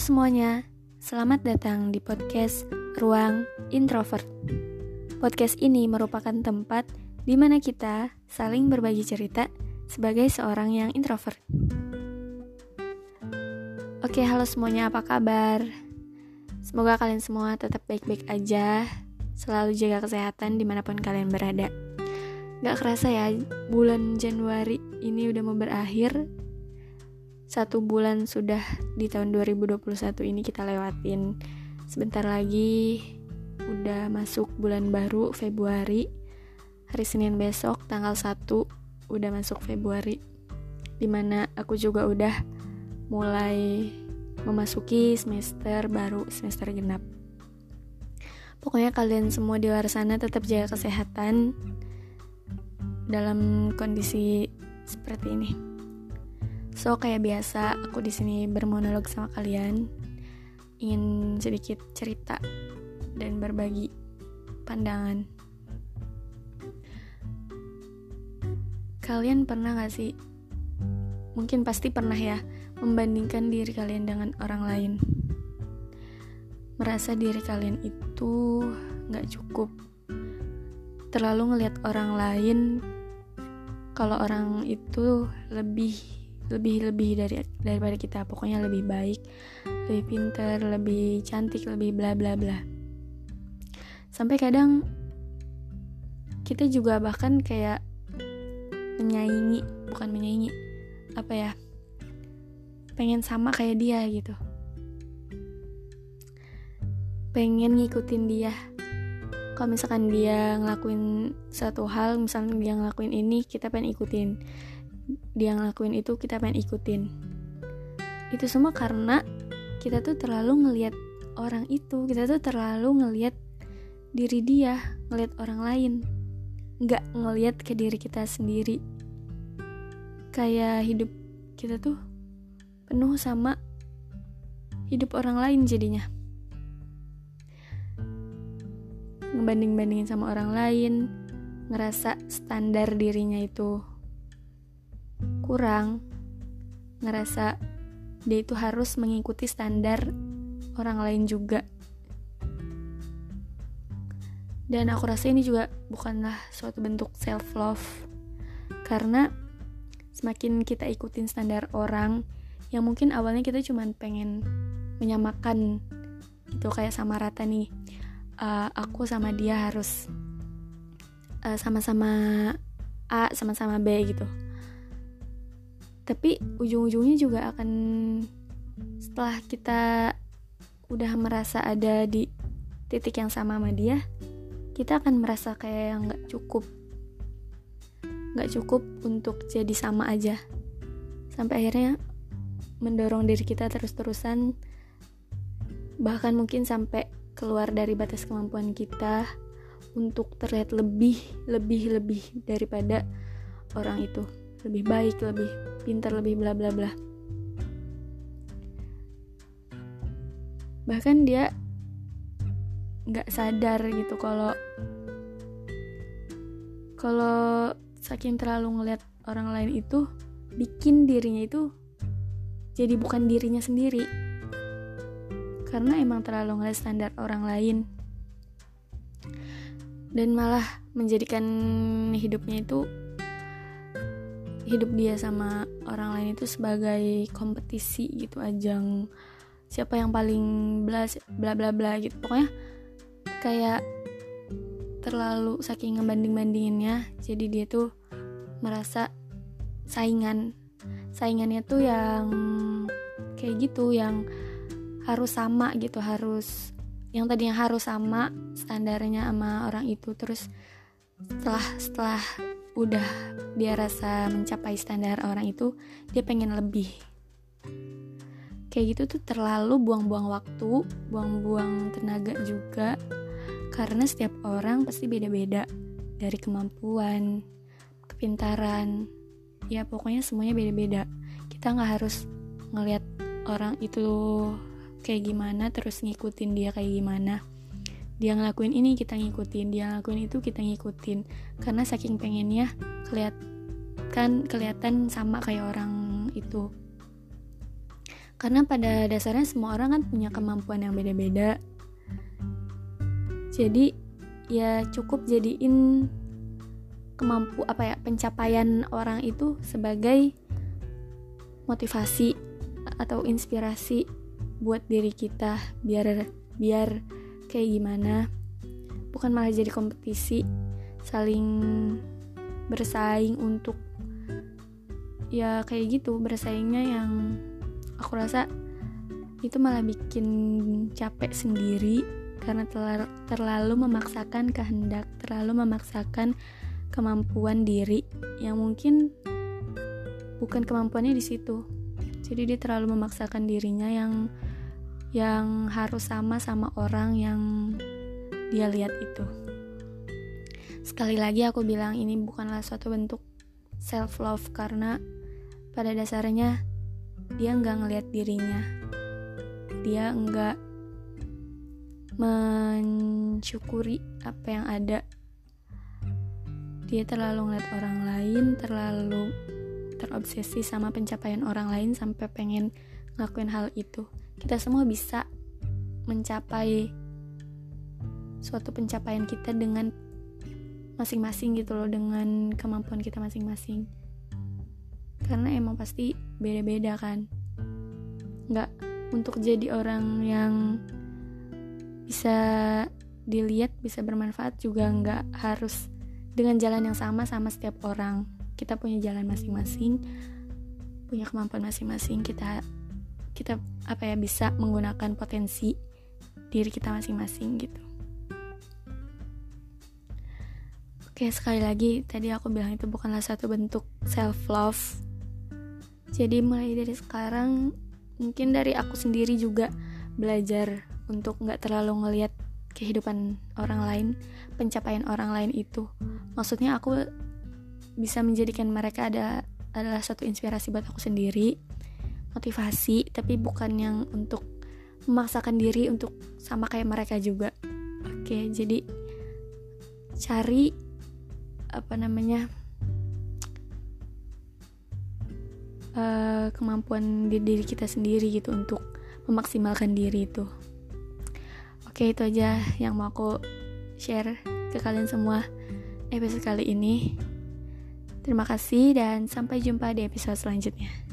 semuanya, selamat datang di podcast Ruang Introvert. Podcast ini merupakan tempat di mana kita saling berbagi cerita sebagai seorang yang introvert. Oke, halo semuanya, apa kabar? Semoga kalian semua tetap baik-baik aja, selalu jaga kesehatan di mana pun kalian berada. Gak kerasa ya, bulan Januari ini udah mau berakhir satu bulan sudah di tahun 2021 ini kita lewatin. Sebentar lagi udah masuk bulan baru Februari. Hari Senin besok tanggal 1 udah masuk Februari. Di mana aku juga udah mulai memasuki semester baru semester genap. Pokoknya kalian semua di luar sana tetap jaga kesehatan dalam kondisi seperti ini. So kayak biasa, aku di sini bermonolog sama kalian, ingin sedikit cerita dan berbagi pandangan. Kalian pernah gak sih? Mungkin pasti pernah ya, membandingkan diri kalian dengan orang lain. Merasa diri kalian itu gak cukup. Terlalu ngelihat orang lain kalau orang itu lebih lebih lebih dari daripada kita. Pokoknya lebih baik lebih pinter lebih cantik lebih bla bla bla. Sampai kadang kita juga bahkan kayak menyaingi bukan menyaingi apa ya pengen sama kayak dia gitu. Pengen ngikutin dia. Kalau misalkan dia ngelakuin satu hal misalnya dia ngelakuin ini kita pengen ikutin dia ngelakuin itu kita pengen ikutin. Itu semua karena kita tuh terlalu ngelihat orang itu kita tuh terlalu ngelihat diri dia ngelihat orang lain. Nggak ngelihat ke diri kita sendiri. Kayak hidup kita tuh penuh sama hidup orang lain jadinya. Ngebanding-bandingin sama orang lain ngerasa standar dirinya itu kurang. Ngerasa dia itu harus mengikuti standar orang lain juga. Dan aku rasa ini juga bukanlah suatu bentuk self love karena semakin kita ikutin standar orang yang mungkin awalnya kita cuma pengen menyamakan itu kayak sama rata nih. Uh, aku sama dia harus eh, sama-sama uh, A sama-sama B gitu tapi ujung-ujungnya juga akan setelah kita udah merasa ada di titik yang sama sama dia kita akan merasa kayak yang nggak cukup. Nggak cukup untuk jadi sama aja. Sampai akhirnya mendorong diri kita terus-terusan bahkan mungkin sampai keluar dari batas kemampuan kita untuk terlihat lebih lebih lebih daripada orang itu. Lebih baik lebih pintar lebih bla bla bla. Bahkan dia nggak sadar gitu kalau kalau saking terlalu ngeliat orang lain itu bikin dirinya itu jadi bukan dirinya sendiri. Karena emang terlalu ngeliat standar orang lain. Dan malah menjadikan hidupnya itu hidup dia sama orang lain itu sebagai kompetisi gitu ajang siapa yang paling bla bla bla bla gitu. Pokoknya kayak terlalu saking ngebanding bandinginnya jadi dia tuh merasa saingan. Saingannya tuh yang kayak gitu yang harus sama gitu harus yang tadinya harus sama standarnya sama orang itu. Terus setelah setelah udah dia rasa mencapai standar orang itu dia pengen lebih. Kayak gitu tuh terlalu buang-buang waktu buang-buang tenaga juga karena setiap orang pasti beda-beda dari kemampuan kepintaran. Ya pokoknya semuanya beda-beda. Kita nggak harus ngelihat orang itu kayak gimana terus ngikutin dia kayak gimana dia ngelakuin ini kita ngikutin. Dia ngelakuin itu kita ngikutin. Karena saking pengennya kelihatan kelihatan sama kayak orang itu. Karena pada dasarnya semua orang kan punya kemampuan yang beda-beda. Jadi ya cukup jadiin kemampu apa ya pencapaian orang itu sebagai motivasi atau inspirasi buat diri kita. Biar biar kayak gimana. Bukan malah jadi kompetisi saling bersaing untuk ya kayak gitu bersaingnya yang aku rasa itu malah bikin capek sendiri karena terlalu memaksakan kehendak terlalu memaksakan kemampuan diri yang mungkin bukan kemampuannya di situ. Jadi dia terlalu memaksakan dirinya yang yang harus sama sama orang yang dia lihat itu. Sekali lagi aku bilang ini bukanlah suatu bentuk self love karena pada dasarnya dia nggak ngelihat dirinya. Dia nggak mensyukuri apa yang ada. Dia terlalu ngeliat orang lain terlalu terobsesi sama pencapaian orang lain sampai pengen ngelakuin hal itu kita semua bisa mencapai suatu pencapaian kita dengan masing-masing gitu loh dengan kemampuan kita masing-masing. Karena emang pasti beda-beda kan. Nggak untuk jadi orang yang bisa dilihat bisa bermanfaat juga nggak harus dengan jalan yang sama sama setiap orang. Kita punya jalan masing-masing punya kemampuan masing-masing. Kita kita apa ya bisa menggunakan potensi diri kita masing-masing gitu. Oke sekali lagi tadi aku bilang itu bukanlah satu bentuk self love jadi mulai dari sekarang mungkin dari aku sendiri juga belajar untuk nggak terlalu ngelihat kehidupan orang lain, pencapaian orang lain itu. Maksudnya aku bisa menjadikan mereka ada adalah satu inspirasi buat aku sendiri, motivasi, tapi bukan yang untuk memaksakan diri untuk sama kayak mereka juga. Oke, jadi cari apa namanya uh, kemampuan di diri kita sendiri gitu untuk memaksimalkan diri itu. Oke, itu aja yang mau aku share ke kalian semua episode kali ini. Terima kasih dan sampai jumpa di episode selanjutnya.